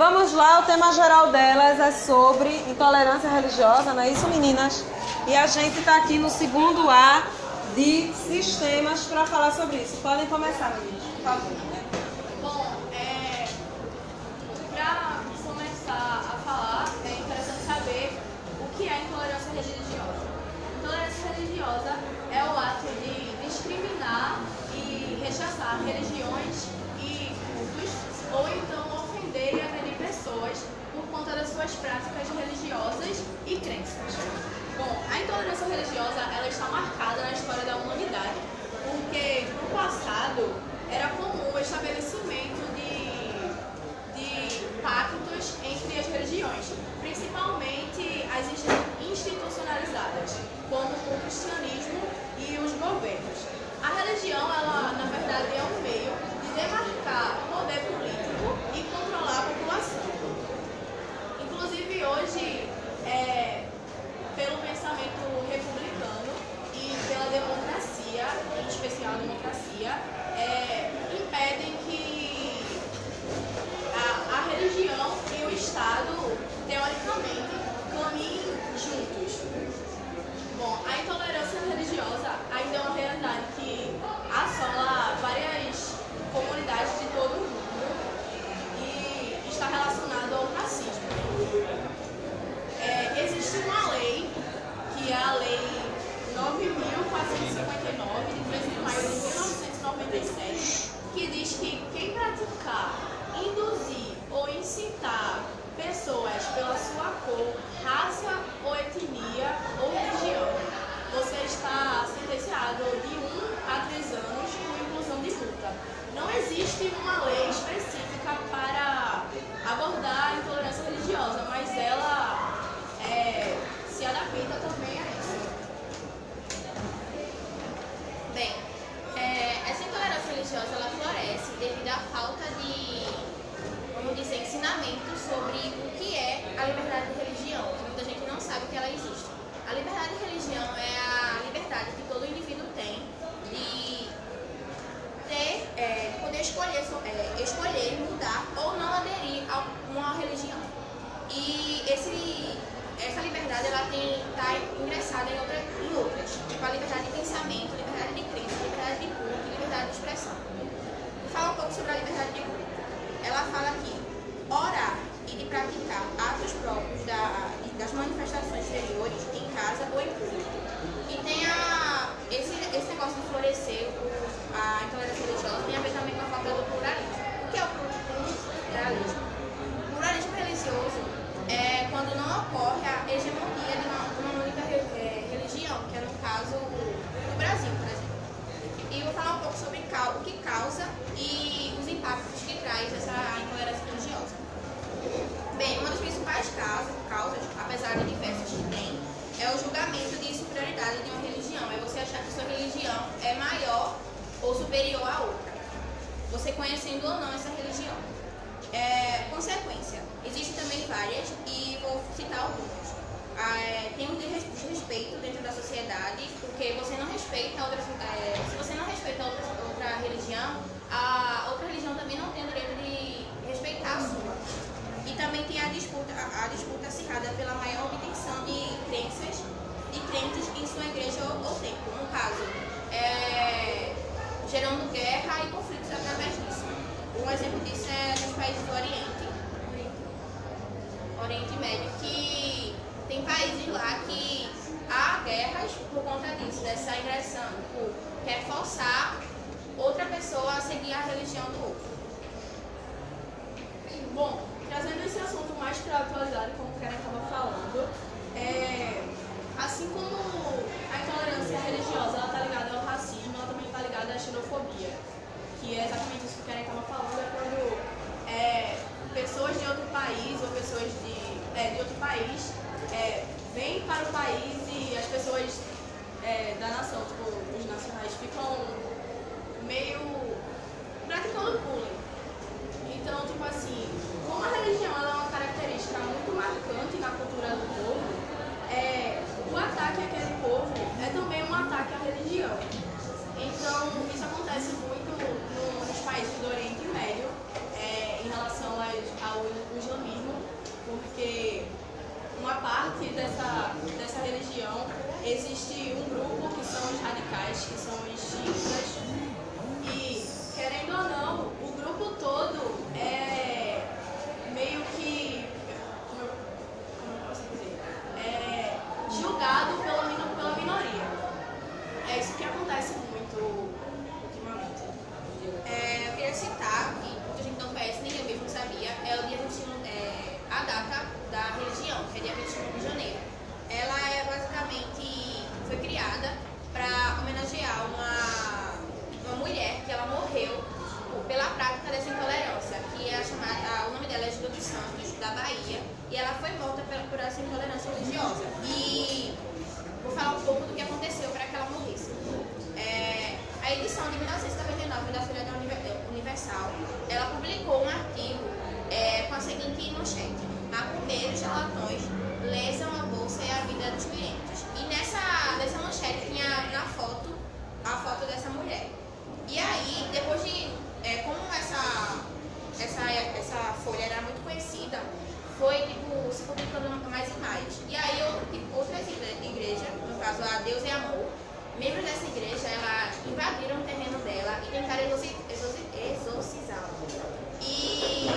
Vamos lá, o tema geral delas é sobre intolerância religiosa, não é isso, meninas? E a gente está aqui no segundo A de sistemas para falar sobre isso. Podem começar, meninas, por favor. Bom, é, para começar a falar, é interessante saber o que é intolerância religiosa. Intolerância religiosa é o ato de discriminar e rechaçar religiões e cultos, ou então ofender e agredir pessoas por conta das suas práticas religiosas e crenças. Bom, a intolerância religiosa ela está marcada na história da humanidade, porque no passado era comum o estabelecimento de, de pactos entre as religiões, principalmente as institucionalizadas, como o cristianismo e os governos. A religião, ela na verdade é um meio de demarcar o poder político e controlar a população. Inclusive hoje, é, pelo pensamento republicano e pela democracia, em especial a democracia, é, impedem que a, a religião e o Estado, teoricamente, caminhem juntos. Bom, a intolerância religiosa ainda é uma realidade que assola várias comunidades de todo o mundo e está relacionado ao racismo. É, existe uma lei, que é a Lei 9.459, de 13 de maio de 1997, que diz que quem praticar, induzir ou incitar pessoas pela sua cor, raça ou etnia ou religião, você está sentenciado de 1 a 3 anos com inclusão de multa. Não existe uma lei específica para abordar a intolerância religiosa, mas ela é, se adapta também a isso. Bem, é, essa intolerância religiosa ela floresce devido à falta de, vamos dizer, ensinamento sobre o que é a liberdade de religião, que muita gente não sabe que ela existe. A liberdade de religião é a liberdade que todo indivíduo tem de ter, é, poder escolher, é, escolher mudar ou não aderir a uma religião. E esse, essa liberdade ela está ingressada em, outra, em outras, tipo a liberdade de pensamento, liberdade de crença, liberdade de culto liberdade de expressão. Vou falar um pouco sobre a liberdade de culto. Ela fala que orar e de praticar atos próprios da, das manifestações exteriores em casa ou em público. E tem a, esse, esse negócio de florescer a intolerância religiosa tem a ver também pluralismo. O que é o pluralismo? O pluralismo religioso é quando não ocorre a hegemonia de uma, de uma única re- eh, religião, que é no caso do Brasil, por exemplo. E vou falar um pouco sobre cau- o que causa e os impactos que traz essa intolerância religiosa. Bem, uma das principais causas, causas, apesar de diversas que tem, é o julgamento de superioridade de uma religião. É você achar que sua religião é maior ou superior à outra. Você conhecendo ou não essa religião. É, consequência. Existem também várias e vou citar algumas. Ah, é, tem um desres- desrespeito dentro da porque você não respeita outras. é, se você não respeita outra, outra religião, a outra religião também não tem o direito de respeitar a sua. E também tem a disputa, a, disputa acirrada pela maior obtenção de crenças, de crentes em sua igreja ou, ou templo. No caso, é, gerando guerra e conflitos através disso. Um exemplo disso é nos países do Oriente, Oriente Médio, que tem países lá que guerras por conta disso, dessa ingressão, por quer forçar outra pessoa a seguir a religião do outro. Bom, trazendo esse assunto mais para a atualidade, como o Karen estava falando, é, assim como a intolerância religiosa está ligada ao racismo, ela também está ligada à xenofobia, que é exatamente isso que o Karen estava falando, é quando é, pessoas de outro país ou pessoas de, é, de outro país é, vem para o país e as pessoas é, da nação, tipo, os nacionais, ficam meio praticando bullying. Então, tipo assim, como a religião é uma característica muito marcante na cultura do povo, é, o ataque àquele povo é também um ataque à religião. Então, isso acontece muito nos países do Oriente dessa, dessa religião existe um grupo que são os radicais, que são os. E, querendo ou não, o grupo todo é meio que. Como eu, como eu posso dizer? É julgado pela, mino- pela minoria. É isso que acontece muito ultimamente. É, eu queria citar, que muita gente não conhece, nem eu mesmo sabia, é o dia 21, é, a data da religião, que é dia 21 de janeiro. Ela é basicamente, foi criada para homenagear uma, uma mulher que ela morreu pela prática dessa intolerância, que é chamada, o nome dela é Gilda dos Santos, da Bahia, e ela foi morta pela- por essa intolerância religiosa. E vou falar um pouco do que aconteceu para que ela morresse. É, a edição de 1999 da Folha da Univer- Universal, ela publicou um artigo é, com a seguinte manchete: Macumbeiros charlatões lesam a bolsa e a vida dos clientes. E nessa, nessa manchete tinha na foto a foto dessa mulher. E aí, depois de. É, como essa, essa, essa folha era muito conhecida, foi tipo, se publicando mais e mais. E aí eu, tipo, outras igre- igrejas, no caso a Deus e Amor, membros dessa igreja, ela invadiram o terreno dela e tentaram exorci- exorci- exorcizá-la. E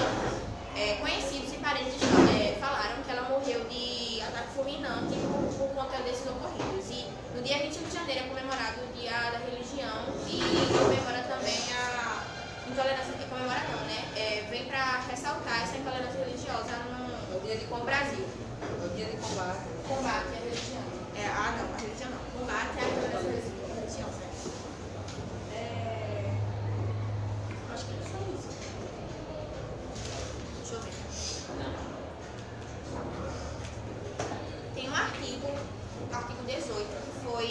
é, conhecidos e parentes é, falaram que ela morreu de ataque fulminante por, por conta desses ocorridos. E no dia 21 de janeiro é comemorado o Dia comemora não, né? É, vem para ressaltar essa intolerância religiosa no, É o dia de com o Brasil. O dia de combate. Combate à religião. É, ah, não, a religião não. Combate à intolerância religiosa. É, acho que é só isso. Deixa eu ver. Tem um artigo, o artigo 18, que foi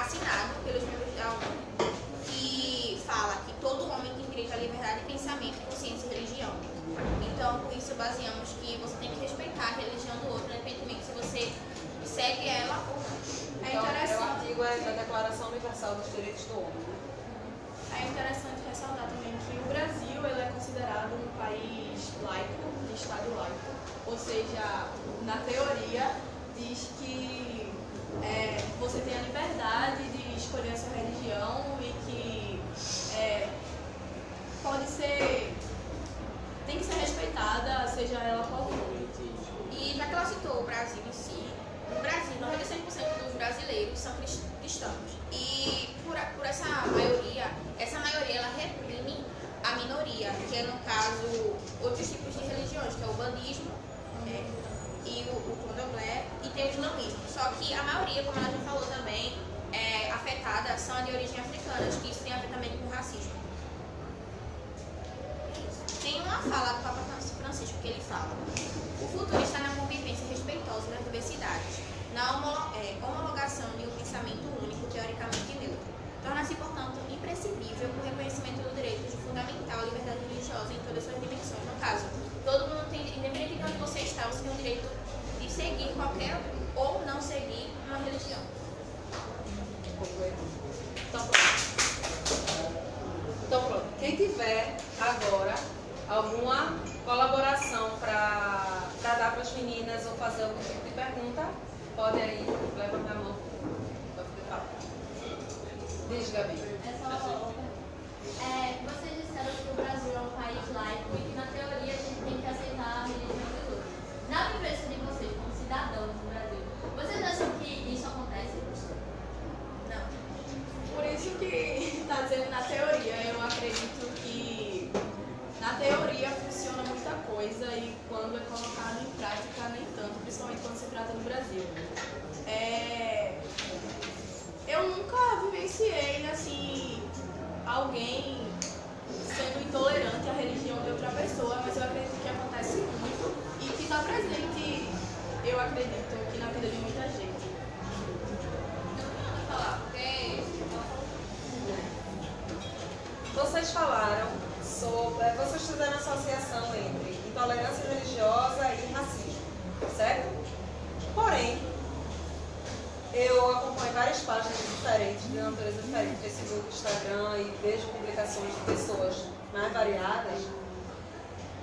assinado pelos membros da ONU, que fala que todo homem tem direito à liberdade de pensamento, consciência e religião. Então, isso, baseamos que você tem que respeitar a religião do outro, independentemente se você segue ela ou não. É Então, interessante. o artigo é da Declaração Universal dos Direitos do Homem. né? É interessante ressaltar também que o Brasil ele é considerado um país laico, de Estado laico, ou seja, na teoria diz que é, você tem a liberdade de escolher a sua religião e que é, pode ser, tem que ser respeitada, seja ela qual for. E já que ela citou o Brasil em si, no Brasil, 96% dos brasileiros são cris- cristãos. E por, por essa maioria, essa maioria ela reprime a minoria, que é no caso outros tipos de religiões, que é o bandismo é, e o, o candomblé e tem o islamismo. Só que a maioria, como ela já falou também, é, afetada são de origem africanas, que isso tem a ver também com o racismo. Tem uma fala do Papa Francisco que ele fala: o futuro está na convivência respeitosa das diversidades, na é, homologação de um pensamento único, teoricamente neutro. Torna-se, portanto, imprescindível o reconhecimento do direito de fundamental à liberdade religiosa em todas suas dimensões. No caso, todo mundo tem, independente de onde você está, você tem o direito de seguir qualquer ou não seguir uma religião. Então pronto. Então pronto. Quem tiver agora alguma colaboração para dar para as meninas ou fazer algum tipo de pergunta, pode aí levantar a mão. Pode falar. Diz, Gabi. É só. É, vocês disseram que o Brasil é um país laico e que, na teoria, a gente tem que aceitar a religião dos outros. Na vivência de vocês, como cidadãos do Brasil, vocês acham que isso acontece? Não. Por isso que está dizendo na teoria, eu acredito que na teoria funciona muita coisa e quando é colocado em prática nem tanto, principalmente quando se trata do Brasil. É, eu nunca vivenciei assim alguém sendo intolerante à religião de outra pessoa, mas eu acredito que acontece muito e que está presente, eu acredito, que na vida de muita gente. Eu não tenho nada a falar, porque Vocês falaram sobre. eh, Vocês fizeram associação entre intolerância religiosa e racismo, certo? Porém, eu acompanho várias páginas diferentes, de natureza diferente, Facebook, Instagram, e vejo publicações de pessoas mais variadas.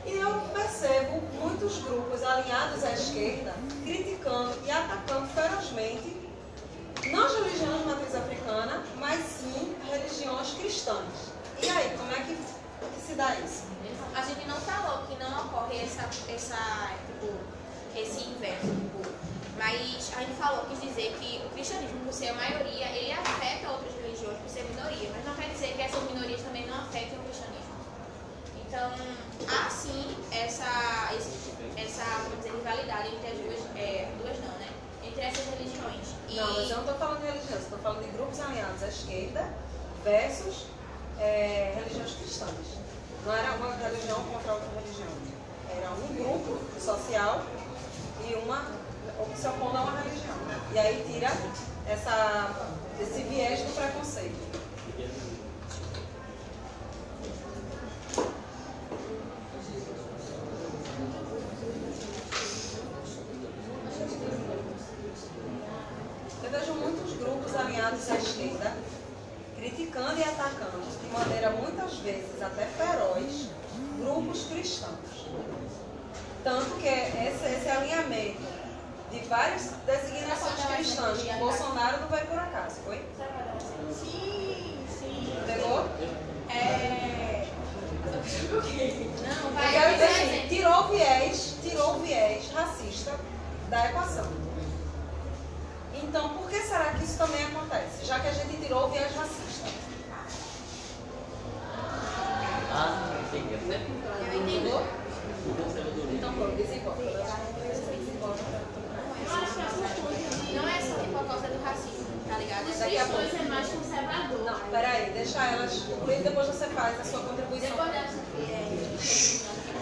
E eu percebo muito muitos grupos alinhados à esquerda criticando e atacando ferozmente não as religiões de matriz africana, mas sim religiões cristãs. E aí, como é que, que se dá isso? A gente não falou que não ocorre essa, essa tipo, esse inverso, tipo, mas a gente falou, quis dizer que o cristianismo, por ser a maioria, ele afeta outras religiões por ser minoria, mas não quer dizer que essas minorias também não afetem o cristianismo. Então, há sim essa, esse, essa vamos dizer, rivalidade entre as duas, é, duas não, né? Entre essas religiões. E Não, mas eu não estou falando de religiões, estou falando de grupos alinhados à esquerda versus é, religiões cristãs. Não era uma religião contra outra religião. Era um grupo social e uma se opondo a uma religião. E aí tira essa, esse viés do preconceito. Eu vejo muitos grupos alinhados à esquerda criticando e atacando de maneira muitas vezes até feroz grupos cristãos. Tanto que esse, esse alinhamento de várias designações cristãs que Bolsonaro não vai por acaso, foi? Sim, sim. Pegou? É. não, Eu vai, quero dizer vai, assim, tirou o viés, tirou o viés racista da equação. Então, por que será que isso também acontece? Já que a gente tirou o viés racista. Ah, entendi. Eu entendi. Entendeu? Então, pronto, desenvolve. Eu acho que é um ponto Não é só por causa do racismo, tá ligado? de Daqui a pouco. questões é mais conservador. Não, peraí, deixa elas concluir, depois você faz a sua contribuição. Depois dessa. É,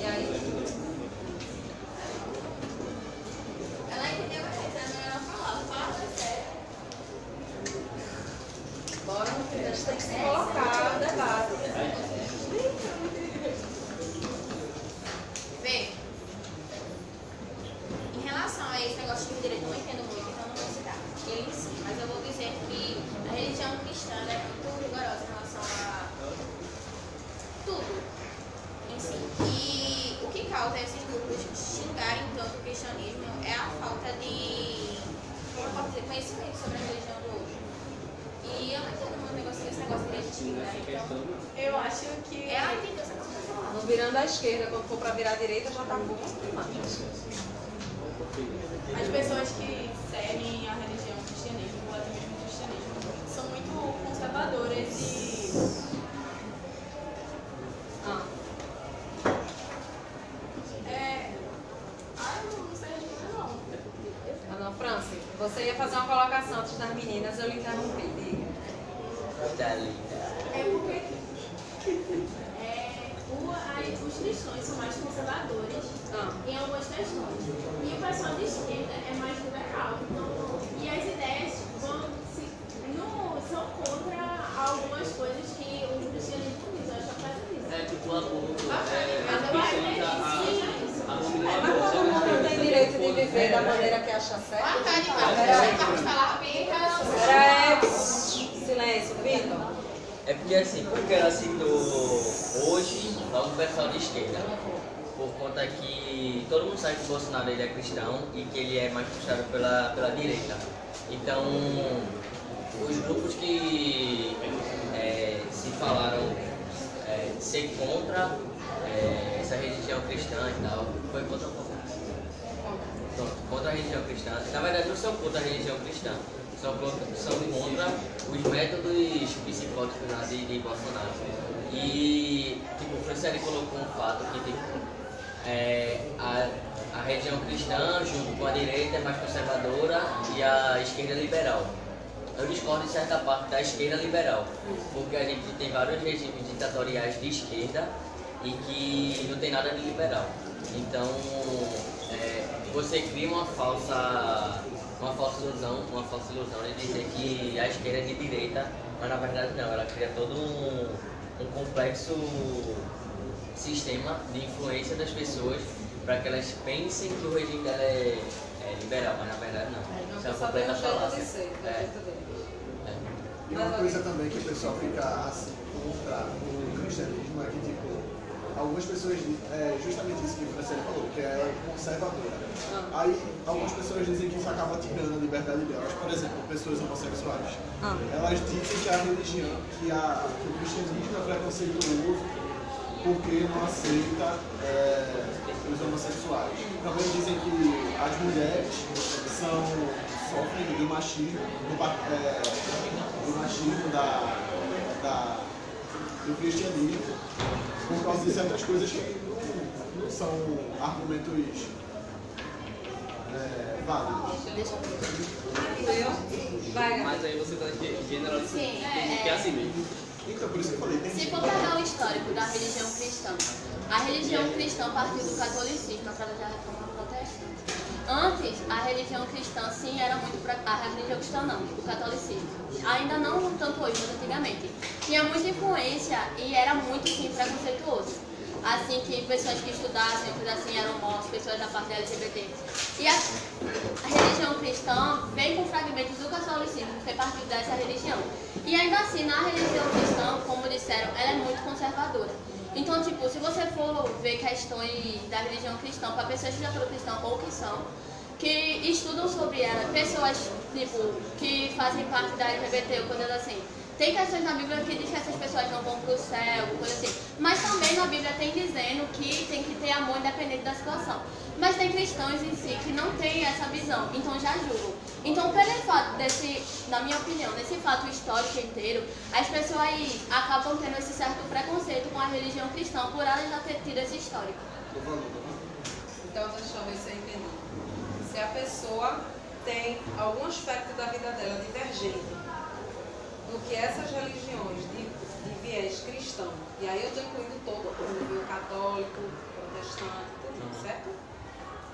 E aí? Ela entendeu, mas é melhor falar. Fala sério. Bora, a gente tem que se colocar no debate. Vê. Em relação a esse negócio de direito, eu não entendo muito, então não vou citar ele em si. Mas eu vou dizer que a religião cristã ela é muito rigorosa em relação a tudo em si. E o que causa esses grupos xingarem tanto o cristianismo é a falta de como eu posso dizer, conhecimento sobre a religião do outro. E eu não entendo muito negócio, esse negócio de eu acho que. essa coisa. Não virando à esquerda, quando for para virar à direita já tá um pouco demais. As pessoas que seguem a religião cristianismo, ou até mesmo o cristianismo, são muito conservadoras e. Ah, É. Ah, eu não sei responder não. Ana Franci, você ia fazer uma colocação antes das meninas, eu lhe interrompi. Diga. Tá ali. É porque é, o, aí, os cristãos são mais conservadores Ah, em algumas questões. E o pessoal de esquerda é mais liberal. Então, e as ideias vão se, no, são contra algumas coisas que o cristianismo diz. Eu acho que faz isso. É tipo aborto, Mas é, eu acho pessoas que a- sim, a- isso. abominam É, mas todo mundo aborto. tem direito de viver da maneira que acha certo. Boa tarde, Marcos. Peraí. Deixa o Marcos falar rapidinho. Peraí, silêncio, Vitor. É porque assim, porque ela citou hoje logo o pessoal de esquerda. Por conta que todo mundo sabe que o Bolsonaro ele é cristão e que ele é mais puxado pela, pela direita. Então, os grupos que é, se falaram é, ser contra é, essa religião cristã e tal, foi contra contra a religião cristã. Na verdade, não são contra a religião cristã, são contra, são contra os métodos psicóticos lá de, Bolsonaro. E, tipo, o Franciele colocou um fato que, tipo, é, a, a cristã, junto com a direita, é mais conservadora e a esquerda liberal. eu discordo em certa parte da esquerda liberal, porque a gente tem vários regimes ditatoriais de esquerda e que não tem nada de liberal. Então, é, você cria uma falsa, uma falsa ilusão, uma falsa ilusão de dizer que a esquerda é de direita, mas na verdade não, ela cria todo um, um complexo sistema de influência das pessoas para que elas pensem que o regime dela é, é liberal, mas na verdade não. Isso é uma completa falácia. É, dele. é. E uma coisa também que o pessoal fica assim contra o cristianismo é que, algumas pessoas, é justamente isso que o Franciele falou, que é conservadora. Ah. Aí, algumas pessoas dizem que isso acaba tirando a liberdade delas. Por exemplo, pessoas homossexuais. Ah. Elas dizem que a religião, que, a, que o cristianismo é preconceituoso porque não aceita é, os homossexuais. Também dizem que as mulheres são, sofrem do machismo, do, é, do machismo da, da, do cristianismo, por causa de certas coisas que não, não são argumentos é, válidos. Mas aí você tá ge- generalizando. Sim, Tem é. que é assim mesmo. Então, por isso que eu falei, tem Se que for pegar o histórico da religião cristã, a religião cristã partiu do catolicismo através da reforma protestante. Antes, a religião cristã sim era muito pra, a religião cristã não, o catolicismo. Ainda não tanto hoje, mas antigamente. Tinha muita influência e era muito sim preconceituoso. Assim que pessoas que estudassem, coisa assim, eram mortas, pessoas da parte LGBT. E a, a religião cristã vem com fragmentos do catolicismo, que partiu dessa religião. E ainda assim, na religião cristã, como disseram, ela é muito conservadora. Então, tipo, se você for ver questões da religião cristã para pessoas que já foram cristãs ou que são, que estudam sobre ela, pessoas, tipo, que fazem parte da LGBT ou coisas assim. Tem questões na Bíblia que diz que essas pessoas não vão para o céu, coisa assim. Mas também na Bíblia tem dizendo que tem que ter amor independente da situação. Mas tem cristãos em si que não têm essa visão, então já julgam. Então, pelo fato desse, na minha opinião, desse fato histórico inteiro, as pessoas acabam tendo esse certo preconceito com a religião cristã por ela já ter tido esse histórico. Então, deixa eu ver se eu entendi. Se a pessoa tem algum aspecto da vida dela divergente do que essas religiões de, de viés cristão, e aí eu estou incluindo todo mundo, viu? católico, protestante, tudo, certo?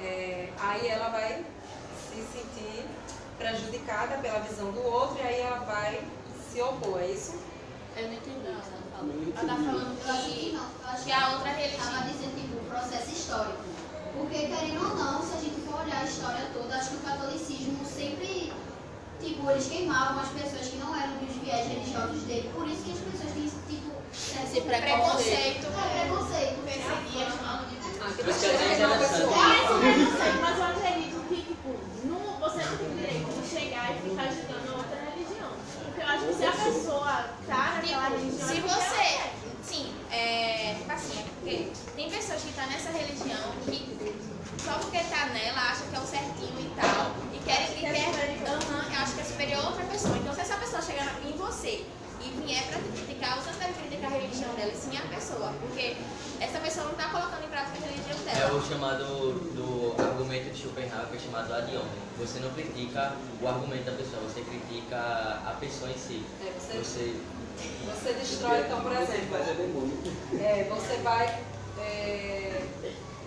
É, aí ela vai se sentir prejudicada pela visão do outro e aí ela vai se opor, é isso? Eu não entendi o que ela falou. Ela tá falando que que, a outra ela religião. Tava dizendo, tipo, o processo histórico. Porque, querendo ou não, se a gente for olhar a história toda, acho que o catolicismo sempre, tipo, eles queimavam as pessoas que não eram dos viés religiosos dele. Por isso que as pessoas têm, esse, tipo, Esse preconceito. preconceito. É, preconceito. Perseguia, chamava de Ah, que Por isso que você é é uma interessante. pessoa. Mas eu acredito que, tipo, não, você não tem direito de chegar e ficar julgando outra religião. Porque eu acho que se a pessoa tá naquela religião. Se é porque ela você. quer. Sim, é. Tipo assim, é porque tem pessoas que estão nessa religião que só porque tá nela acha que é o certinho e tal. E querem e Que é quer. superior. Aham, acha que é superior a outra pessoa. Então se essa pessoa chegar em você e vier pra te criticar, você não deve criticar a religião dela, e sim a pessoa. Porque essa pessoa não tá colocando em prática a religião É dela. o chamado do argumento de Schopenhauer, é. Você não critica o argumento da pessoa, você critica a pessoa em si. É, você, Você você destrói, então, por exemplo, é, você vai. É,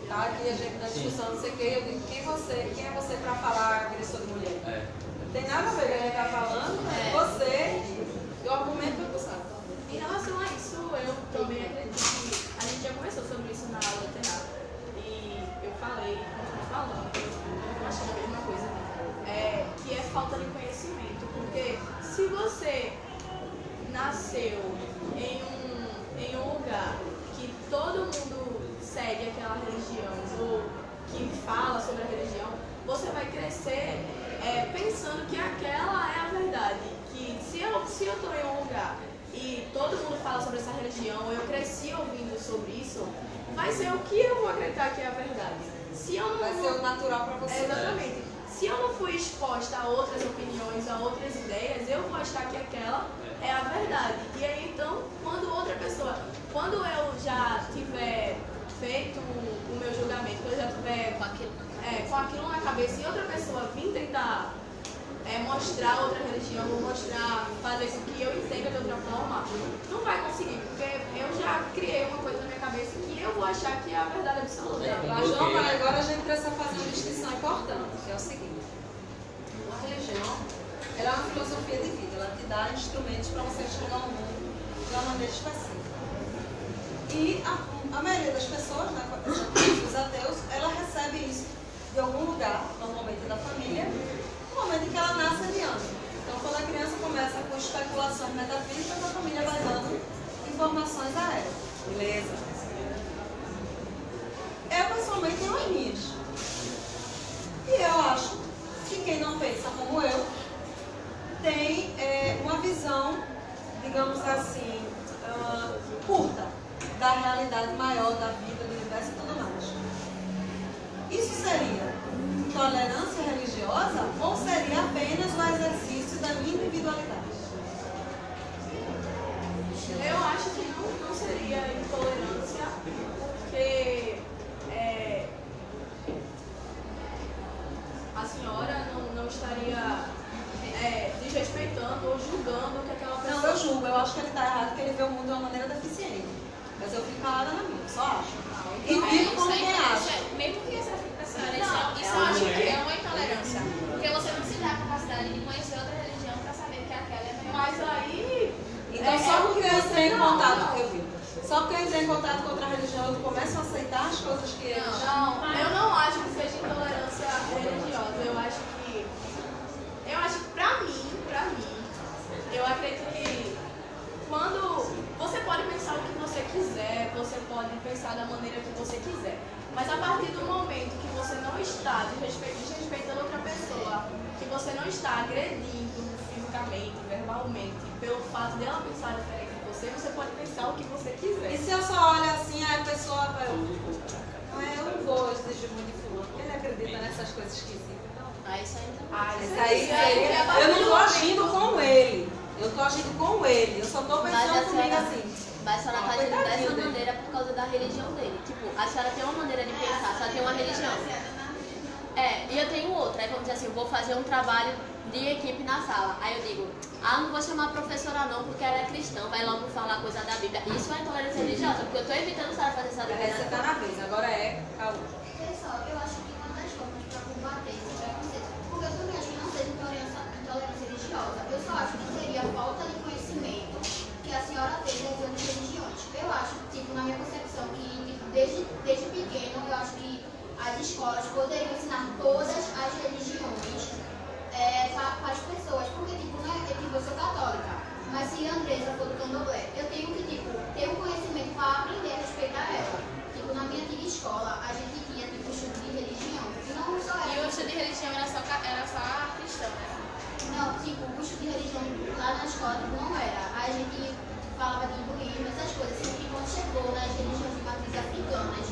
tá aqui a gente na Sim. discussão, não sei o que, eu digo, quem, você, quem é você para falar que eu sou de mulher? é, Não tem nada a ver com o que a gente tá falando, É. você e o argumento que você Em relação a isso, eu também acredito que a gente já conversou sobre isso na aula de. E eu falei, continuo falando, eu acho que é a mesma coisa, é, que é falta de conhecimento. Porque se você nasceu em um, em um lugar que todo mundo segue aquela religião ou que fala sobre a religião, você vai crescer é, pensando que aquela é a verdade. Que se eu se eu estou em um lugar e todo mundo fala sobre essa religião, eu cresci ouvindo sobre isso, vai ser o que eu vou acreditar que é a verdade. Se eu não vai ser o natural para você. é, exatamente. Se eu não fui exposta a outras opiniões, a outras ideias, eu vou achar que aquela é a verdade. E aí então, quando outra pessoa, quando eu já tiver feito o meu julgamento, quando eu já tiver Com aquilo. é, com aquilo na cabeça e outra pessoa vir tentar é, mostrar outra religião, ou mostrar vezes o que eu entendo de outra forma, não vai conseguir, porque eu já criei uma coisa na minha cabeça que eu vou achar que é a verdade absoluta. É, Mas, João, agora a gente precisa fazer uma distinção importante, que é o seguinte. A religião, ela é uma filosofia de vida, ela te dá instrumentos para você chegar ao mundo de uma maneira específica. E a, a maioria das pessoas, né, os ateus, ela recebe isso de algum lugar, normalmente da família, no momento em que ela nasce adiante. Então, quando a criança começa com especulações metafísicas, a família vai dando informações a ela. Beleza? Eu, pessoalmente, tenho as minhas. E eu acho que quem não pensa como eu tem é, uma visão, digamos assim, ah, curta da realidade maior da vida, do universo e tudo mais. Isso seria tolerância religiosa ou seria apenas o exercício da minha individualidade? Eu acho que não, não seria intolerância, porque é, a senhora não, não estaria é, desrespeitando ou julgando o que aquela pessoa. Não, eu julgo. Eu acho que ele está errado porque ele vê o mundo de uma maneira deficiente. Mas eu fico calada na minha, só acho. E Mas vivo isso como é quem intolerância. acha. Mesmo que essa, essa Não, religião, isso eu eu acho acho que é uma intolerância. Porque você não se dá a capacidade de conhecer outra religião pra saber que aquela é melhor. Mas aí. Então é, só porque eu entrei em não, contato, eu vi. Só porque eu entrei em contato com outra religião, eu começo a aceitar as coisas que eles. Não, eu não acho que seja intolerância religiosa. Eu acho que. Eu acho que pra mim, pra mim, eu acredito que quando. Você pode pensar o que você quiser, você pode pensar da maneira que você quiser. Mas a partir do momento que você não está desrespe- desrespeitando outra pessoa, que você não está agredindo fisicamente, verbalmente, pelo fato dela pensar diferente de você, você pode pensar o que você E quiser. se eu só olho assim, a pessoa vai. Não é, eu não vou exigir muito de fulano, ele acredita nessas coisas esquisitas. Ah, isso aí não. Ah, Isso aí, isso aí é a eu não tô agindo com ele. Eu tô agindo com ele. Eu só tô pensando a comigo senhora, assim. mas a senhora tá coitadinho dessa maneira causa da religião dele. Tipo, a senhora tem uma maneira de pensar, a senhora tem uma religião. É, e eu tenho outra. Aí vamos dizer assim, eu vou fazer um trabalho de equipe na sala. Aí eu digo, ah, não vou chamar a professora não, porque ela é cristã, vai logo falar coisa da Bíblia. Isso é intolerância religiosa, porque eu tô evitando a senhora fazer essa Essa defesa. tá na vez, agora é Caú. Pessoal, eu acho que uma das formas para combater esse preconceito, porque eu também acho que não seja intolerância, intolerância religiosa, eu só acho que seria a falta de conhecimento que a senhora teve das outras religiões. Eu acho, tipo, na minha concepção, que tipo, desde, desde pequeno, eu acho que as escolas poderiam ensinar todas as religiões é, para as pessoas, porque, tipo, não é, tipo, eu sou católica, mas se a Andresa for do candomblé, eu tenho que, tipo, ter um conhecimento para aprender a respeitar ela. Tipo, na minha antiga escola, a gente tinha, tipo, estudo de religião, e não só E era... o estudo de religião era só, ca- era só cristão, né? Não, tipo, o estudo de religião lá na escola tipo, não era. A gente falava de hinduísmo, essas coisas. Sendo que quando chegou nas religiões de matriz africanas,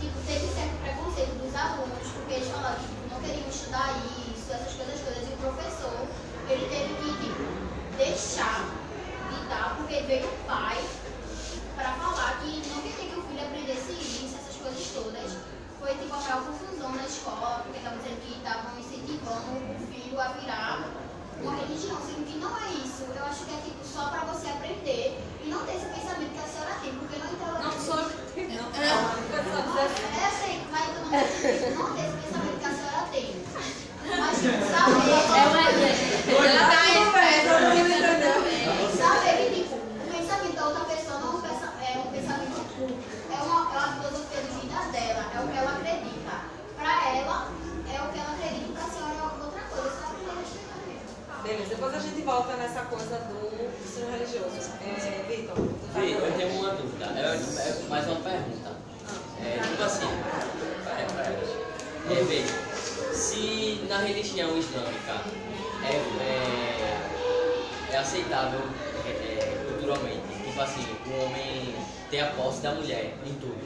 tipo, teve certo preconceito dos alunos, porque eles falavam que tipo, não queriam estudar isso, essas coisas todas. E o professor, ele teve que, tipo, deixar de dar, porque veio o pai para falar que não queria que o filho aprendesse isso, essas coisas todas. Foi tipo a maior confusão na escola, porque estavam dizendo que estavam incentivando o filho a virar uma religião, sendo que não é isso. Eu acho que é tipo só para você aprender e não ter esse pensamento que a senhora tem, porque não então Não sou. Não, é, eu sei, mas eu não, não ter esse pensamento que a senhora tem. Mas tipo, saber. É um exemplo. Ela tá Saber que tipo, o pensamento da outra pessoa não é um pensa- é um pensamento oculto. É uma, é uma filosofia de vida dela, é o que ela acredita. Pra ela, é o que ela acredita, pra senhora é outra coisa, só que tem respeitar mesmo. Beleza, depois a gente volta coisa do ensino religioso. É, Vitor, tu tá Vi, eu tenho uma dúvida. É, é mais uma pergunta. É, tipo assim, é, vê, se na religião islâmica é, é, é aceitável é, é, culturalmente, tipo assim, o homem ter a posse da mulher em tudo,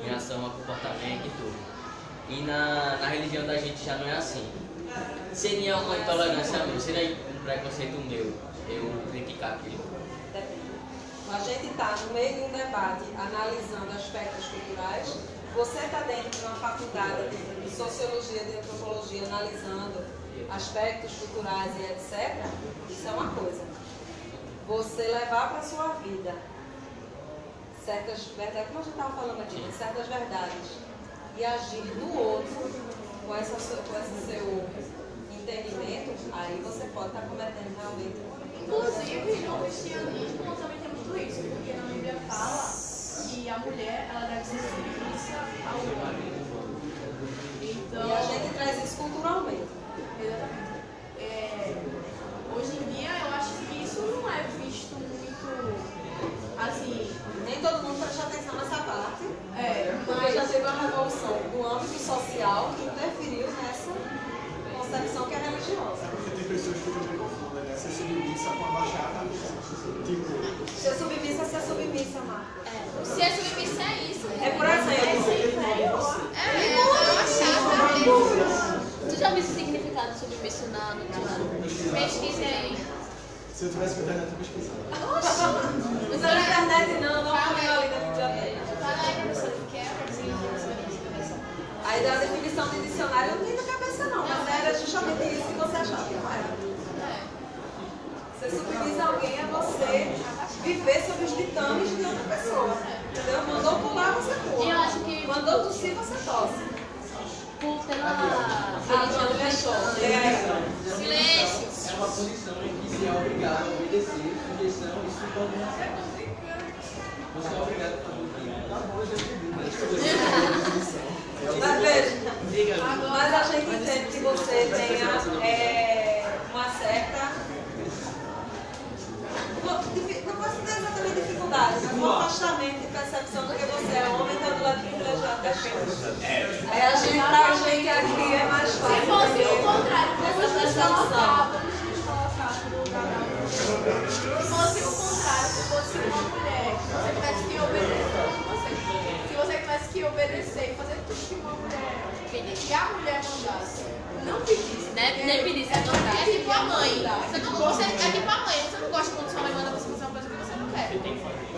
em relação a comportamento e tudo. E na, na religião da gente já não é assim. Seria uma intolerância minha, seria um preconceito meu eu criticar aquilo. Depende. A gente está no meio de um debate analisando aspectos culturais. Você está dentro de uma faculdade de sociologia, de antropologia, analisando aspectos culturais e etc. Isso é uma coisa. você levar para a sua vida certas verdades, como a gente estava falando aqui, né? certas verdades, e agir no outro com, essa, com esse seu entendimento, aí você pode estar cometendo realmente Inclusive, no cristianismo também tem muito isso, porque na Bíblia fala que a mulher ela deve ser submissa ao homem. Então, E a gente traz isso culturalmente. exatamente. É, hoje em dia, eu acho que isso não é visto muito assim. Nem todo mundo presta atenção nessa parte, É, porque já teve uma revolução do âmbito social que interferiu nessa concepção que é religiosa. Porque tem pessoas que também confundem, né? Ser submissa com abaixar a cabeça. Tipo, Ser submissa é ser submissa, Marco. Se é submissa é isso. É por exemplo. É, eu achava. Tu já viu o significado de submisso na, no dicionário? Pesquise aí. se eu tivesse com a internet, eu pesquisava. Não usa na internet não, não põe ali dentro de biblioteca. Fala aí, professor, o que é a significação Aí da definição de dicionário eu não tenho na cabeça não, mas era justamente isso que você achava que não era. Você submissa alguém a você viver sob os ditames de outra pessoa. Entendeu? Mandou pular, você pula. Eu acho que- Mandou tossir, você tosse. Por, pela Ah, religião não, deixou. É. Silêncio. É uma posição em que se é obrigado a obedecer, sujeição e subordinação. Você é obrigado a fazer o quê? Tá bom, eu já entendi, Mas veja, mas a gente entende que você tenha é, uma certa. Não posso dizer exatamente dificuldade, mas um afastamento de percepção de que você é homem, está do lado privilegiado das coisas. Aí a gente, pra gente aqui é mais Se fácil. fosse o contrário, essa percepção. Se fosse o contrário, se fosse uma mulher, se você tivesse que obedecer, você, se você tivesse que obedecer e fazer tudo que uma mulher pedisse, que a mulher mandasse, não pedisse. Nem- porque nem pedisse, é é porque É tipo a mãe. mandar. Você não, você, é tipo a mãe. Você não gosta quando sua mãe manda você fazer uma coisa que você não quer.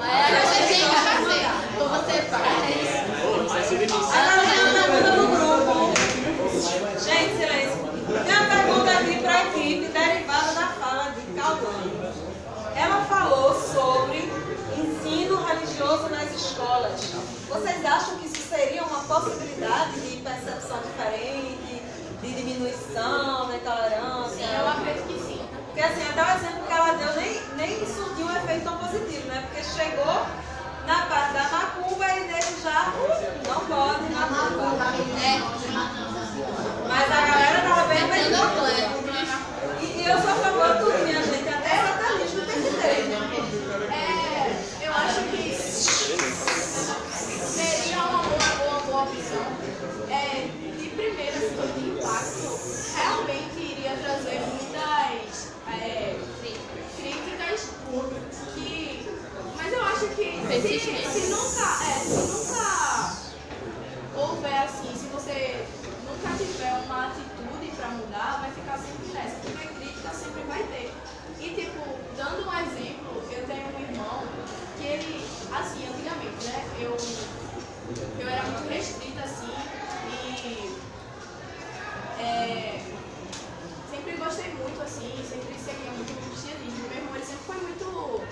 Aí a Você tem que fazer. Ou você faz. A galera tá mandando no grupo. Gente, silêncio. Tem uma pergunta aqui para a equipe, derivada da fala de Cauane. Ela falou sobre ensino religioso nas escolas. Vocês acham que isso seria uma possibilidade de percepção diferente, de diminuição da intolerância? Eu acredito que sim. Porque assim, até o exemplo que ela deu nem, nem surtiu um efeito tão positivo, né? Porque chegou na parte da macumba e nele já uh, não pode macumba. Mas a galera tava bem bem. Entendeu, Cleber? E, e eu sou a favor de tudo, minha gente. Até satanismo tem que ter. É, eu acho que seria uma boa, uma boa opção. É, de primeira, assim, de impacto, realmente iria trazer muitas é, críticas que. Mas eu se, se nunca. É, se nunca houver assim, se você nunca tiver uma atitude pra mudar, vai ficar sempre nessa, porque crítica sempre vai ter. E tipo, dando um exemplo, eu tenho um irmão que ele, assim, antigamente, né, eu, eu era muito restrita assim e é, sempre gostei muito assim, sempre seguia muito o cristianismo. Meu irmão ele sempre foi muito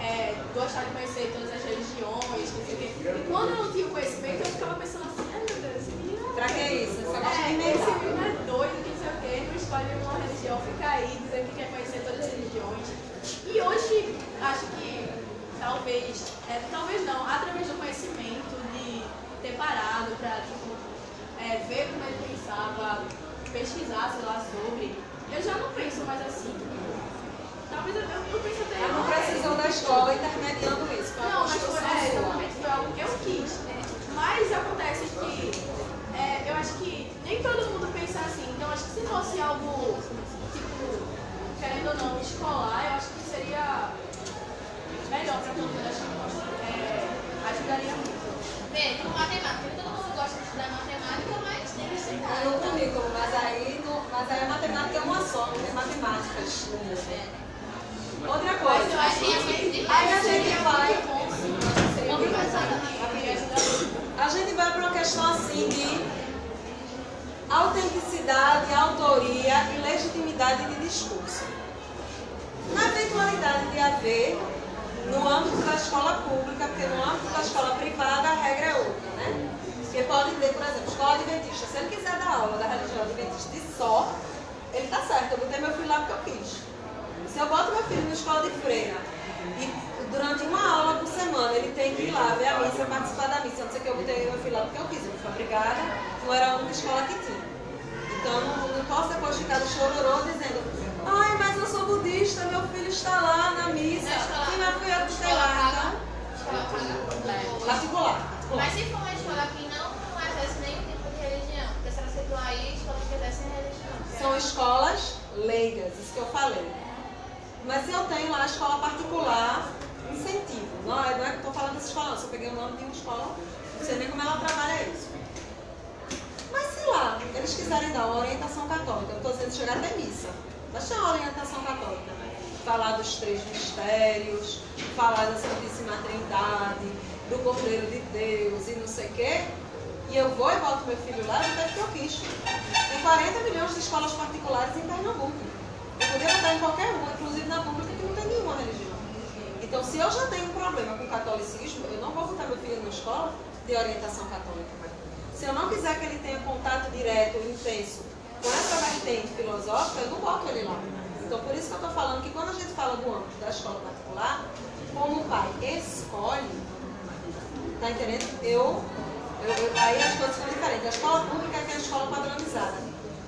é, gostar de conhecer todas as religiões, não sei o quê. E quando eu não tinha o conhecimento, eu ficava pensando assim, ai meu Deus, esse menino Pra que isso? Você gosta é, de esse inventar. menino é doido, que não sei o quê, não escolhe uma religião, fica aí dizendo que quer conhecer todas as religiões. E hoje, acho que talvez, é, talvez não, através do conhecimento, de ter parado pra, tipo, é, ver como ele pensava, pesquisar, sei lá, sobre, eu já não penso mais assim. Talvez eu, eu, eu penso até Ela não precisou da escola intermediando isso. Não, mas foi, é, exatamente, foi algo que eu quis. né? Mas acontece que é, eu acho que nem todo mundo pensa assim. Então acho que se fosse algo, tipo, querendo ou não, escolar, eu acho que seria melhor para todo mundo. Bem, como matemática, todo mundo gosta de estudar matemática, mas tem que estudar. no currículo, mas aí, no, mas aí a matemática é uma só, não tem matemáticas no. Outra eu coisa, aí a gente vai, eu a gente vai para uma questão assim de autenticidade, autoria e legitimidade de discurso. Na eventualidade de haver ver no âmbito da escola pública, porque no âmbito da escola privada a regra é outra, né? Porque pode ter, por exemplo, escola adventista. Se ele quiser dar aula da religião adventista e só, ele tá certo. Eu botei meu filho lá porque eu quis. Se eu boto meu filho na escola de freira e durante uma aula por semana ele tem que ir lá ver a missa, participar da missa, não sei o que, eu botei meu filho lá porque eu quis, eu fui obrigada, não era a única escola que tinha. Então não, posso depois ficar no chororô dizendo, ai, mas eu sou budista, meu filho está lá na missa, Na escola- e não fui eu escola lá? Particular. Mas se for uma escola que não, não exerce nenhum tipo de religião, porque a senhora citou aí escolas que exercem religião. São escolas leigas, isso que eu falei. Mas eu tenho lá a escola particular, incentivo. Não é, não é que eu estou falando dessa escola, não. Se eu peguei o nome de uma escola, não sei nem como ela trabalha isso. Mas se lá eles quiserem dar uma orientação católica, eu estou dizendo chegar até missa, mas tem uma orientação católica, né? Falar dos três mistérios, falar da Santíssima Trindade, do Cordeiro de Deus e não sei o quê. E eu vou e boto meu filho lá, até porque eu quis. Tem 40 milhões de escolas particulares em Pernambuco. Eu podia botar em qualquer uma, inclusive na pública, que não tem nenhuma religião. Então, se eu já tenho um problema com o catolicismo, eu não vou botar meu filho numa escola de orientação católica. Se eu não quiser que ele tenha contato direto intenso vertente filosófica, eu não boto ele lá. Então, por isso que eu estou falando que quando a gente fala do âmbito da escola particular, como o pai escolhe, tá entendendo? Eu, eu, eu- aí as coisas são diferentes. A escola pública é é a escola padronizada.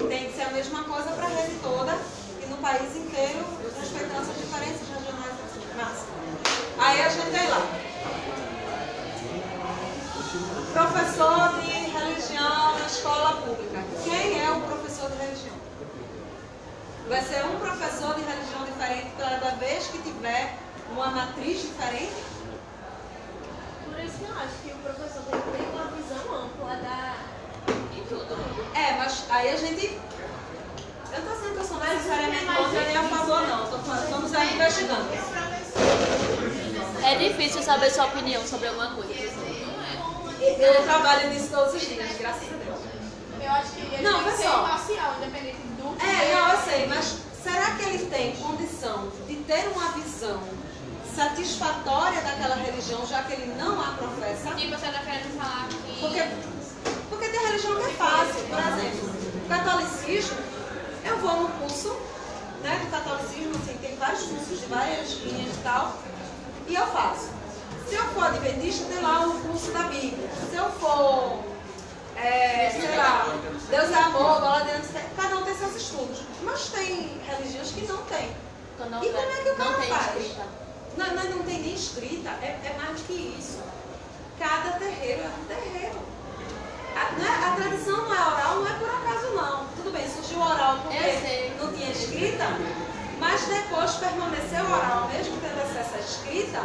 Tem que ser a mesma coisa para a rede toda e no país inteiro, respeitando essas diferenças regionais. Massa. Aí a gente tem lá. Professor de religião na escola pública. Quem é o professor de religião? Vai ser um professor de religião diferente cada vez que tiver uma matriz diferente? Por isso que eu acho que o professor tem que ter uma visão ampla da, de tudo. É, mas aí a gente. Eu não estou dizendo que eu sou necessariamente contra nem a favor, não. Tô falando, estamos aí investigando. É difícil saber sua opinião sobre alguma coisa. Eu trabalho nisso todos os dias, graças a Deus. Eu acho que ele Não, tem que ser imparcial, independente É, não, eu sei, mas será que ele tem condição de ter uma visão satisfatória daquela religião, já que ele não a professa? Tipo, você tá querendo falar que. Porque, porque tem religião que é fácil. Por exemplo, o catolicismo, eu vou no curso né, do catolicismo, assim, tem vários cursos de várias linhas e tal, e eu faço. Se eu for adventista, tem lá o curso da Bíblia. Se eu for, é, sei lá, Deus é amor, bola dentro, cada estudos. Mas tem religiões que não tem. Quando não, E como é que o não cara tem faz? escrita. Não, não, não tem nem escrita, é, é mais do que isso. Cada terreiro é um terreiro. A, não é- a tradição não é oral, não é por acaso não. Tudo bem, surgiu oral porque não tinha escrita, mas depois permaneceu oral, mesmo tendo acesso à escrita,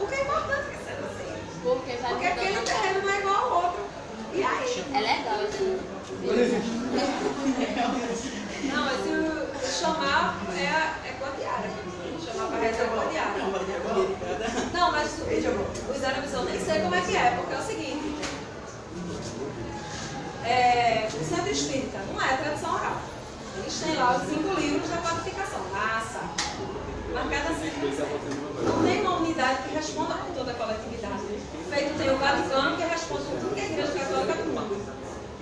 o que é importante que seja assim. Porque vai Porque aquele terreno não é igual ao outro. E aí? É legal isso. Não, mas o chamar é, é codiária. Chamar para reza é codiária. Não, mas o, o exame eu nem sei como é que é, porque é o seguinte. É, o centro espírita não é tradição oral. Eles têm lá os cinco livros da codificação. Massa. Mas cada centro não tem uma unidade que responda por toda a coletividade. Feito tem o Vaticano que responde por tudo que a Igreja Católica manda.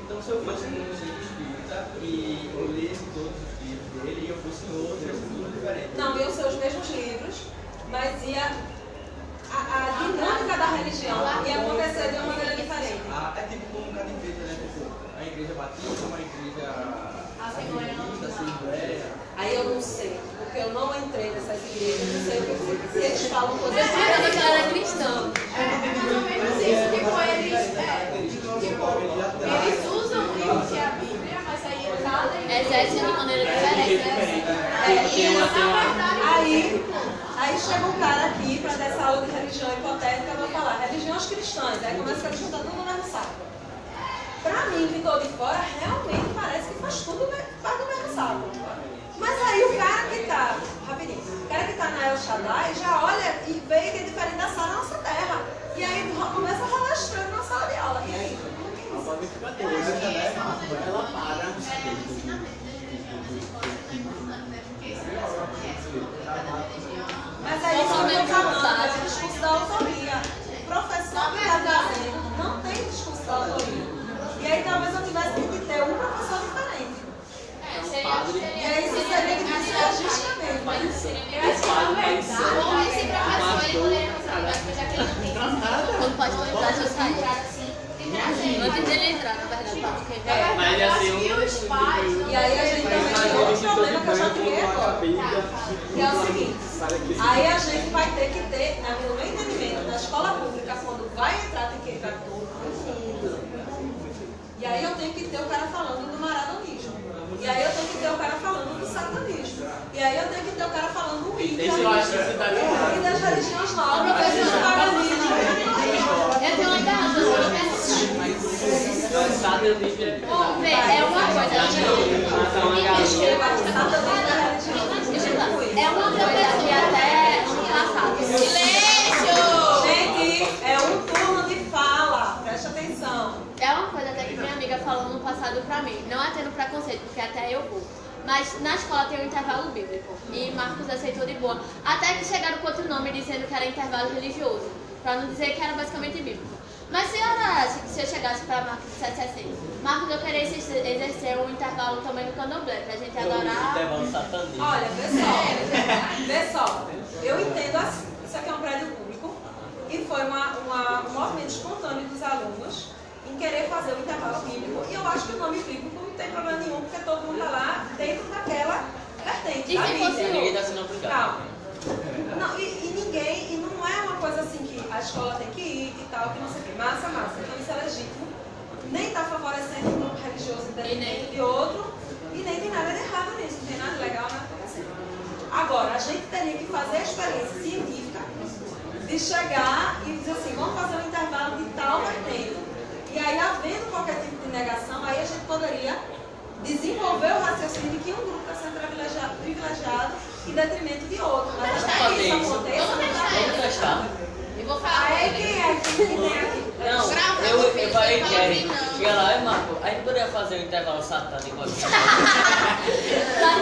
Então, se eu fosse um centro espírita e eu lesse todos os livros dele e eu fosse em outro, ia ser tudo diferente. Não iam ser os mesmos livros, mas ia a, a dinâmica da religião ia acontecer de uma maneira diferente. Ah, é tipo como cada igreja, né? Tipo, a igreja batista, uma igreja adventista, assembleia. Aí eu não sei, porque eu não entrei nessas igrejas, não sei o que se eles falam coisas Eu achava que ela era cristã. É mais ou menos isso, tipo, eles, é, eles usam o livro que é a Bíblia, mas aí cada Exerce de maneira. É, e na verdade, aí, aí chega um cara aqui para dar essa aula de religião hipotética, eu vou falar, religiões cristãs, aí começa a discutir tudo no mesmo saco. Pra mim, que estou de fora, realmente parece que faz tudo faz do mesmo saco. Mas aí o cara que tá, rapidinho, o cara que tá na El Shaddai já olha e vê que é diferente da sala da nossa terra. E aí começa a rolar estranho na sala de aula. E aí? Ela para. Falando é discurso da autoria. O professor que está trazendo não tem discurso da autoria. E aí talvez eu tivesse que ter um professor diferente. É, seria, E aí isso seria que dizer logicamente. Eu acho que na verdade. Ou esse professor ele poderia fazer uma coisa que ele não tem Quando pode entrar, já sai. Assim. Antes dele entrar, na verdade, porque É, Mas um- os pais. E aí a gente também tem outro problema que eu já criei agora. Que é o seguinte, aí a gente vai ter que ter, no meu entendimento, na escola pública, quando vai entrar, tem que entrar todo mundo. E aí eu tenho que ter o cara falando do maradonismo. E aí eu tenho que ter o cara falando do satanismo. E aí eu tenho que ter o cara falando do Wicca. Tá. E das religiões novas, do paganismo. Eu tenho uma pergunta. Bom, vê, é uma coisa que é uma coisa que até ano passado. Silêncio! Gente, é um turno de fala, presta atenção. É uma coisa até que minha amiga falou no passado pra mim. Não é tendo preconceito, porque até eu vou. Mas na escola tem um intervalo bíblico. E Marcos aceitou de boa. Até que chegaram com outro nome dizendo que era intervalo religioso. Pra não dizer que era basicamente bíblico. Mas se eu, acha que se eu chegasse pra Marcos e dissesse assim, Marcos, eu queria exercer exercer um intervalo também no candomblé, pra gente adorar. Intervalo. Olha, vê só, vê só, eu entendo assim, isso aqui é um prédio público e foi uma, uma- um movimento espontâneo dos alunos em querer fazer o intervalo bíblico e eu acho que o nome bíblico não tem problema nenhum, porque todo mundo está lá dentro daquela vertente E se fosse Ninguém está sendo obrigado. Calma. Não, e, e ninguém, e não coisa assim que a escola tem que ir e tal, que não sei o que. Massa, massa. Então isso é legítimo. Nem está favorecendo um grupo religioso detrimento de outro. E nem tem nada de errado nisso. Não tem nada legal, nada acontecendo. Agora, a gente teria que fazer a experiência científica de chegar e dizer assim, vamos fazer um intervalo de tal vertente. E aí, havendo qualquer tipo de negação, aí a gente poderia desenvolver o raciocínio de que um grupo está sendo privilegiado, privilegiado em detrimento de outro. Mas até que isso aconteça, não dá Vamos testar. Eu vou falar Aí quem é que tem aqui? Não, eu, filho, eu falei que era. assim, não. Chega lá, Marco, a gente poderia fazer um intervalo satânico aqui. Tá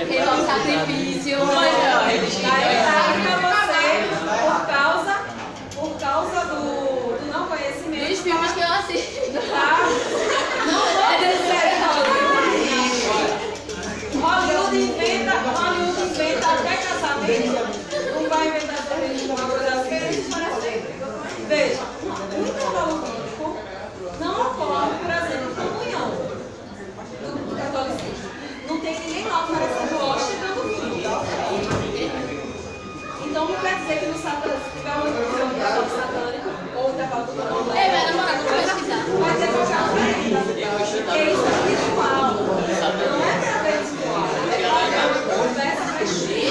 fez um sacrifício. Mas não, ele está você por causa, por causa do, do não conhecimento. Dos filmes que eu assisto. Tá? Não, é sério. Hollywood inventa, Hollywood inventa até casamento. Não vai inventar também de não quer dizer que no satanismo, se tiver uma religião satânica ou da falta do mundo. Ei, vai namorar, vou pesquisar. que é uma chave Porque isso é ritual. Não é pra ver. É uma conversa pra gente.